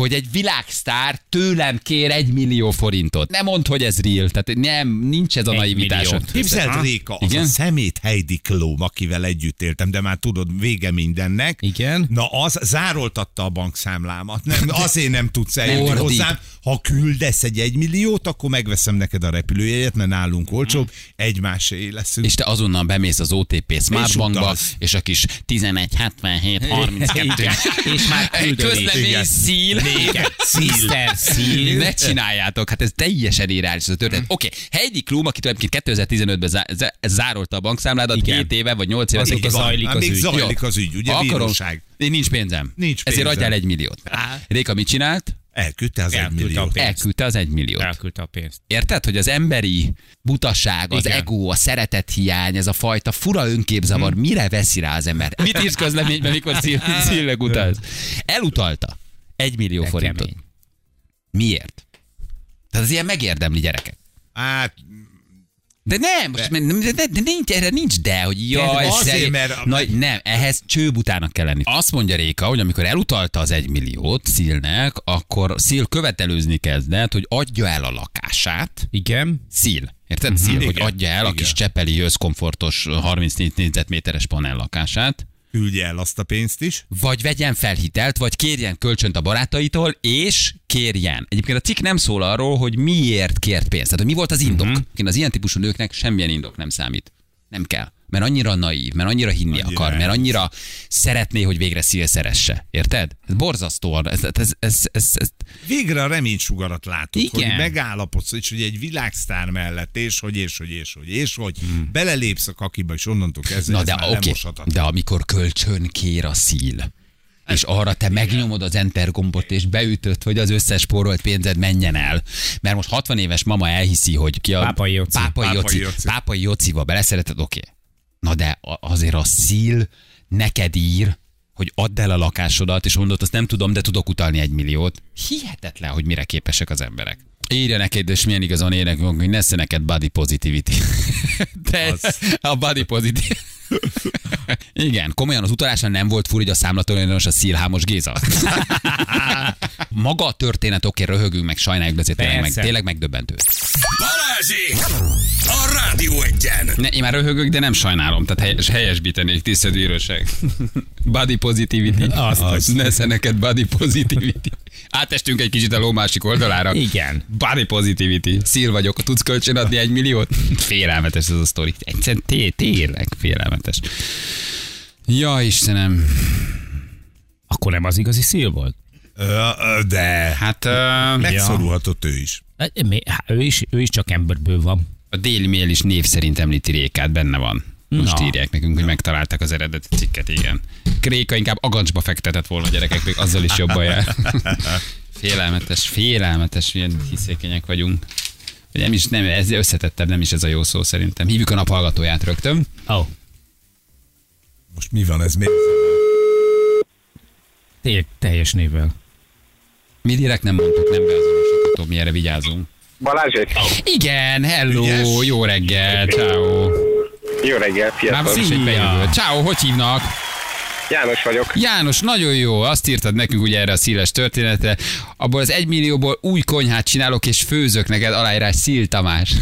hogy egy világsztár tőlem kér egy millió forintot. Nem mondd, hogy ez real, tehát nem, nincs ez a Egy naivitás. Képzeld. Réka, az Igen? a szemét Heidi Klum, akivel együtt éltem, de már tudod, vége mindennek. Igen. Na, az zároltatta a bankszámlámat. Nem, azért nem tudsz eljönni hozzám. Ha küldesz egy egymilliót, akkor megveszem neked a repülőjegyet, mert nálunk olcsóbb, egymásé leszünk. És te azonnal bemész az OTP Smart És és a kis 11, 77, 32. Igen. És már küldöd. Közlemény szíl. Igen. Mr. Szil. Ne csináljátok, hát ez teljesen irányos ez a történet. Oké, okay. Heidi Klum, aki tulajdonképpen 2015-ben zá- zá- zárolta a bankszámládat, Igen. két éve vagy nyolc éve. Azóta még ez- zajlik az még ügy. zajlik az ügy, ugye, Akarom. bíróság. Én nincs pénzem. Nincs Ezért pénzem. adjál egy milliót. Réka mit csinált? Elküldte az Elküldte milliót. Elküldte az egy milliót. Elküldte a pénzt. Érted, hogy az emberi butaság, az Igen. ego, a szeretet hiány, ez a fajta fura önképzavar, Hm. mire veszi rá az ember? Mit írsz közleményben, mikor szívleg utaz? Elutalta. Egy millió De forintot. kemény. Miért? Tehát az ilyen megérdemli gyerekek. Hát, De nem, most, de, de, de, de nincs, erre nincs de, hogy jaj, azért, szegény- mert- Na, nem, ehhez csőbutának kell lenni. Azt mondja Réka, hogy amikor elutalta az egymilliót Szilnek, akkor Szil követelőzni kezdett, hogy adja el a lakását, Igen. Szil. Érted? Szil, hogy Igen, adja el a igen. kis csepeli összkomfortos 34 négyzetméteres panel lakását, Küldje el azt a pénzt is. vagy vegyen fel hitelt, vagy kérjen kölcsönt a barátaitól, és kérjen. Egyébként a cikk nem szól arról, hogy miért kért pénzt. Tehát, hogy mi volt az indok. Mhm. Uh-huh. Az ilyen típusú nőknek semmilyen indok nem számít. Nem kell. Mert annyira naív, mert annyira hinni Annyira akar, mert annyira szeretné, hogy végre szíl szeresse. Érted? Ez borzasztóan. Ez, ez, ez, ez, ez, ez, Végre a reménysugarat látod, Igen. hogy megállapodsz, és hogy egy világsztár mellett, és hogy, és hogy, és hogy, és hogy belelépsz a kakiba, és onnantól kezdve Na ez de már oké, lemoshatatlan. de amikor kölcsön kér a szíl, és arra te megnyomod az enter gombot, és beütöd, hogy az összes spórolt pénzed menjen el. Mert most 60 éves mama elhiszi, hogy ki a... Pápai Joci. Pápai Pápai Joci. Joci. Pápai Jociba beleszereted, oké. Na de azért a szíl neked ír, hogy add el a lakásodat, és mondod, azt nem tudom, de tudok utalni egy milliót. Hihetetlen, hogy mire képesek az emberek. Írja neked, és milyen igazán érek, hogy nesze neked body positivity. De a body positivity. Igen, komolyan az utaláson nem volt fura, hogy a számlatolajdonos a szilhámos Géza. Maga a történet, oké, röhögünk, meg sajnáljuk, de tényleg, meg, tényleg megdöbbentő. Balázsi! A Rádió egyen! Ne, én már röhögök, de nem sajnálom, tehát helyes, helyesbítenék, tisztelt bíróság. Body positivity. Az, az. Nesze neked body positivity. Átestünk egy kicsit a ló másik oldalára. Igen. Body positivity. Szíl vagyok, tudsz kölcsön adni egy milliót? Félelmetes ez a sztori. Egyszerűen té- tényleg félelmetes. Ja, Istenem. Akkor nem az igazi szíl volt? De Hát uh, megszorulhatott ő is. Hát, ő, is, ő is csak emberből van. a Daily Mail is név szerint említi Rékát, benne van. Most Na. írják nekünk, hogy megtalálták az eredeti cikket, igen. Réka inkább agancsba fektetett volna a gyerekek, még azzal is jobban jár. Félelmetes, félelmetes, milyen hiszékenyek vagyunk. Vagy Nem is, nem, ez összetettebb, nem is ez a jó szó szerintem. Hívjuk a naphallgatóját rögtön. Ó, oh, Most mi van ez még? tényleg teljes névvel. Mi direkt nem mondtuk, nem beazonosítható, mi erre vigyázunk. Balázsék, Igen, hello, Ügyes. jó reggel, ciao. jó reggel, Már sziasztok! bejövő. Ciao, hogy hívnak? János vagyok. János, nagyon jó, azt írtad nekünk ugye erre a szíles történetre. Abból az egy millióból új konyhát csinálok, és főzök neked aláírás Szíl Tamás.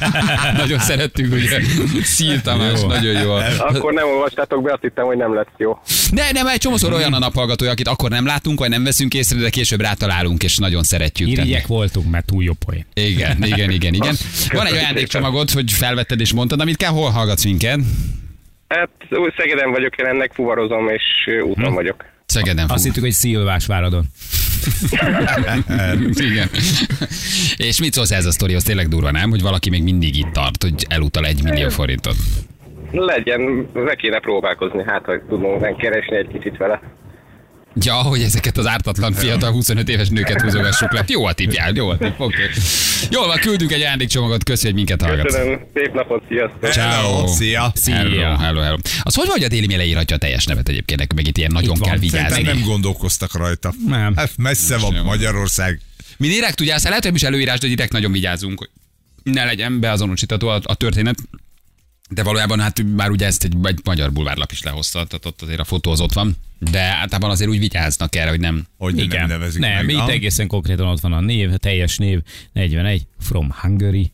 nagyon szerettük, ugye? Szíl Tamás, nagyon jó. Akkor nem olvastátok be, azt hittem, hogy nem lesz jó. De nem, egy csomószor olyan a naphallgatója, akit akkor nem látunk, vagy nem veszünk észre, de később rátalálunk, és nagyon szeretjük. Irigyek voltunk, mert túl jó poén. Igen, igen, igen, igen. Van egy ajándékcsomagod, hogy felvetted és mondtad, amit kell, hol hallgatsz minket? Hát Szegeden vagyok jelenleg, fuvarozom, és úton Hm. vagyok. Szegeden Azt fog. hittük, hogy szilvás váradon. Igen. És mit szólsz ez a sztorihoz? Tényleg durva, nem? Hogy valaki még mindig itt tart, hogy elutal egy millió forintot. Legyen, le kéne próbálkozni, hát, hogy tudunk keresni egy kicsit vele. Ja, hogy ezeket az ártatlan fiatal 25 éves nőket húzogassuk le. Jó a tipjál, jó a tip, oké. Okay. Jól van, küldünk egy ajándékcsomagot, köszi, hogy minket hallgatsz. Köszönöm, szép napot, sziasztok! Ciao. Szia. Hello, hello, hello. Az hogy vagy a Déli Mail leírhatja a teljes nevet egyébként, nekünk meg itt ilyen nagyon Itt van. kell Szerintem vigyázni. nem gondolkoztak rajta. Nem. Hát messze van sem. Magyarország. Mi direkt ugye, lehet, hogy nem is előírás, de direkt nagyon vigyázunk, hogy ne legyen beazonosítható a, a történet. De valójában hát már ugye ezt egy, egy magyar bulvárlap is lehozta, tehát ott azért a fotó az ott van. De általában azért úgy vigyáznak erre, hogy nem. Hogy nem nevezik nem, meg. itt Ah. egészen konkrétan ott van a név, a teljes név, 41, from Hungary.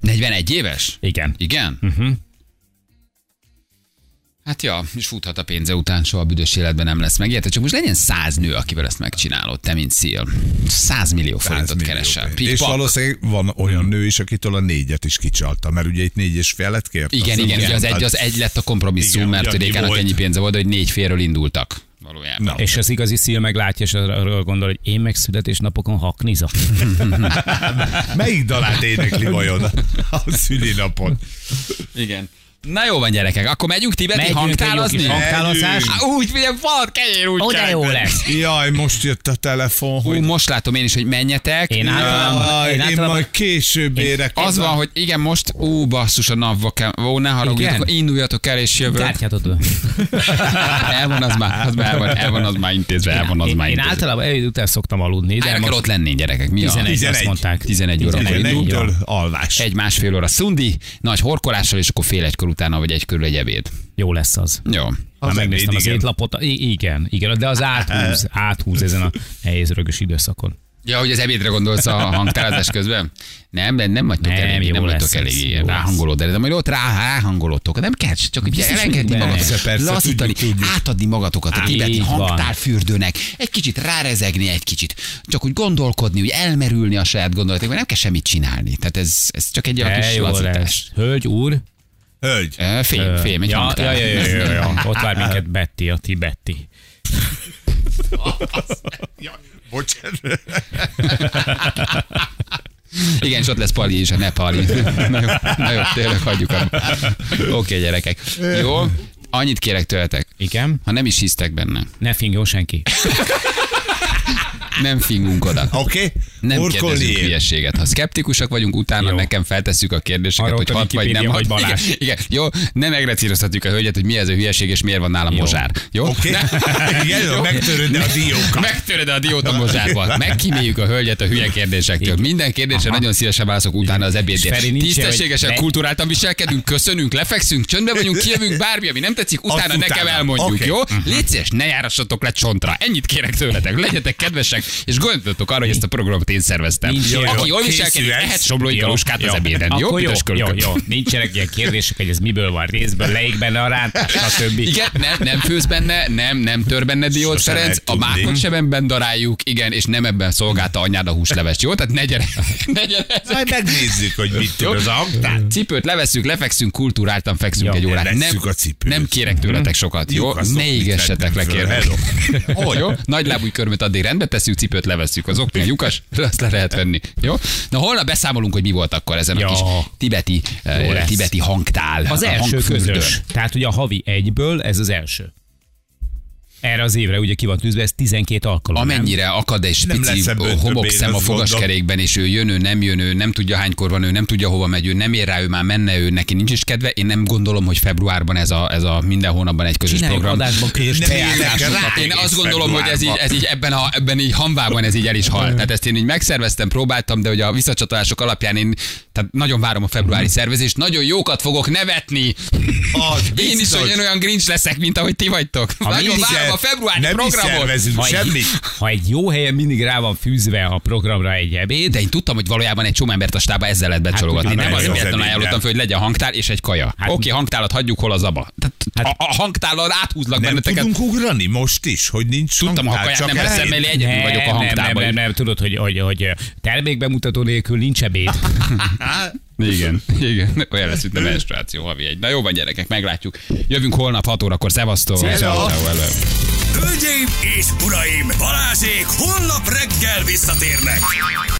41 éves? Igen. Igen? Uh-huh. Hát ja, és futhat a pénze után, soha büdös életben nem lesz meg. Érted? Csak most legyen száz nő, akivel ezt megcsinálod, te mint szíl. 100 millió 100 forintot keresel. És valószínűleg van olyan nő is, akitől a négyet is kicsalta, mert ugye itt négy és félet kért. Igen, igen, ugye az egy, az egy lett a kompromisszum, Igen, mert Rékának volt. ennyi pénze volt, hogy négy félről indultak. Valójában. Na. És az igazi szíl meglátja, és arról gondol, hogy én meg születésnapokon haknizok. Melyik dalát énekli vajon a szülinapon? Igen. Na jó van gyerekek, akkor megyünk tibeti Megyünk egy jó hangtálazni? Á, Úgy, figyelj, falat, kenyér, úgy kell. jó lesz. Jaj, most jött a telefon, Hú, hogy... most látom én is, hogy menjetek. Én általában, Jaj, én én általában majd később érek. Az van, hogy igen, most, ú, basszus, a napba kell, ó, ne haragudjatok, induljatok el és jövök. kártyát oda. El van az már, az már el van, el van az már intézve, el van az Én, már én intézve. általában ebéd után szoktam aludni, de kell most ott lenni, gyerekek. Mi a? 11 azt 11. mondták. 11 órakor 11 indul. jó. Egytől alvás. Egy másfél óra szundi, nagy horkolással, és akkor fél egykor utána, vagy egy körül egy ebéd. Jó lesz az. Jó. Már Az megnéztem ebéd, az igen. étlapot. I- igen, igen, de az áthúz, áthúz ezen a nehéz rögös időszakon. Ja, hogy az ebédre gondolsz a hangtározás közben? Nem, de nem vagytok Nem, elég, nem vagytok elég ilyen lesz. ráhangolód, de majd ott rá, ráhangolódtok. Nem kell, csak Biztos, elengedni magatokat, persze, lazítani, tudjuk, tudjuk. átadni magatokat a tibeti hangtárfürdőnek, egy kicsit rárezegni egy kicsit, csak úgy gondolkodni, úgy elmerülni a saját gondolatokban, nem kell semmit csinálni. Tehát ez, ez csak egy olyan kis lazítás. Hölgy, úr. Hölgy. Ö, Fém, fém, egy ja, ja, ja, ja, ja, ja. Ott vár minket Betty, a Tibetti. Bocsánat. Igen, és ott lesz Pali is, a Nepali. Na jó, na jó tényleg hagyjuk. Oké, gyerekek. Jó, annyit kérek tőletek. Igen? Ha nem is hisztek benne, Ne fingjon senki. Nem fingunk oda. Oké? Nem Horkolni kérdezünk hülyeséget. Ha szkeptikusak vagyunk, utána Jó. nekem feltesszük a kérdéseket, Arra hogy hat vagy nem hat. Igen, igen, jó, nem megrecíroztatjuk a hölgyet, hogy mi ez a hülyeség, és miért van nálam Jó. mozsár. Jó? Oké? Igen, Jó. megtöröd a diókat. Megtöröd a diót a mozsárban. Megkíméljük a hölgyet a hülye kérdésektől. Minden kérdésre nagyon szívesen válaszok utána az ebédért. Tisztességesen, ilyen, hogy- kulturáltan viselkedünk, köszönünk, lefekszünk, csöndbe vagyunk, kijövünk, bármi, ami nem tetszik, utána Azt nekem utána. elmondjuk, jó? Légy szíves, ne járassatok le csontra. Ennyit kérek tőletek. Legyetek kedvesek, és gondoljatok arra, hogy ezt a programot én szerveztem. Nincs jó, Aki jó. jól viselkedik, Készülsz. ehet soblói galuskát az ebéden. Jó, jó, jó, jó, nincsenek ilyen kérdések, hogy ez miből van részből, leik benne a rántás, stb. Igen, nem, nem főz benne, nem, nem tör benne diót Ferenc, lehet a mákot sem ebben daráljuk, igen, és nem ebben szolgálta anyád a húslevest, jó? Tehát ne gyere, ne gyere Majd megnézzük, hogy mit tud az hangtár. Cipőt leveszünk, lefekszünk, kultúráltan fekszünk egy órát. Nem, nem kérek tőletek sokat, jó? Ne égessetek le, kérlek. Hello. Hogy jó? Nagy lábúj körmöt addig rendbe tesszük, cipőt levesszük. Az okni a lyukas, azt le lehet venni. Jó? Na holnap beszámolunk, hogy mi volt akkor ezen Ja. a kis tibeti, eh, tibeti hangtál. Az első közös. Tehát ugye a havi egyből ez az első. Erre az évre ugye ki van tűzve, ez 12 alkalom. nem? Amennyire akad egy Nem pici homokszem a fogaskerékben, és ő jön, ő nem jön, ő nem tudja hánykor van, ő nem tudja hova megy, ő nem ér rá, ő már menne, ő neki nincs is kedve. Én nem gondolom, hogy februárban ez a, ez a minden hónapban egy közös Csináljuk program. adásban közös Nem rá. Én azt gondolom, hogy ez így, ez így ebben, a, ebben így hamvában ez így el is hal. Tehát ezt én így megszerveztem, próbáltam, de hogy a visszacsatolások alapján én tehát nagyon várom a februári szervezést, nagyon jókat fogok nevetni. Az Én is olyan, olyan grincs leszek, mint ahogy ti vagytok. Nagyon várom a szer- februári nem programot. szervezünk Ha egy, semmit. ha egy jó helyen mindig rá van fűzve a programra egy ebéd, De én tudtam, hogy valójában egy csomó embert a stába ezzel lehet becsologatni. Hát, nem hát, azért ez véletlenül ajánlottam föl, hogy legyen hangtál és egy kaja. Hát- Oké, hangtálat hagyjuk hol az aba. Tehát Hát- a, a hangtállal áthúzlak Nem benneteket. tudunk ugrani most is, hogy nincs Tudtam, ha hangtár, kaját nem veszem mellé, egyedül vagyok a nem, nem, hangtálban. nem, nem, tudod, hogy, hogy, hogy termékbemutató nélkül nincs ebéd. Igen, igen. Olyan lesz, mint a menstruáció havi egy. Na jó van gyerekek, meglátjuk. Jövünk holnap 6 órakor. Szevasztok. Hölgyeim és uraim, Balázsék holnap reggel visszatérnek.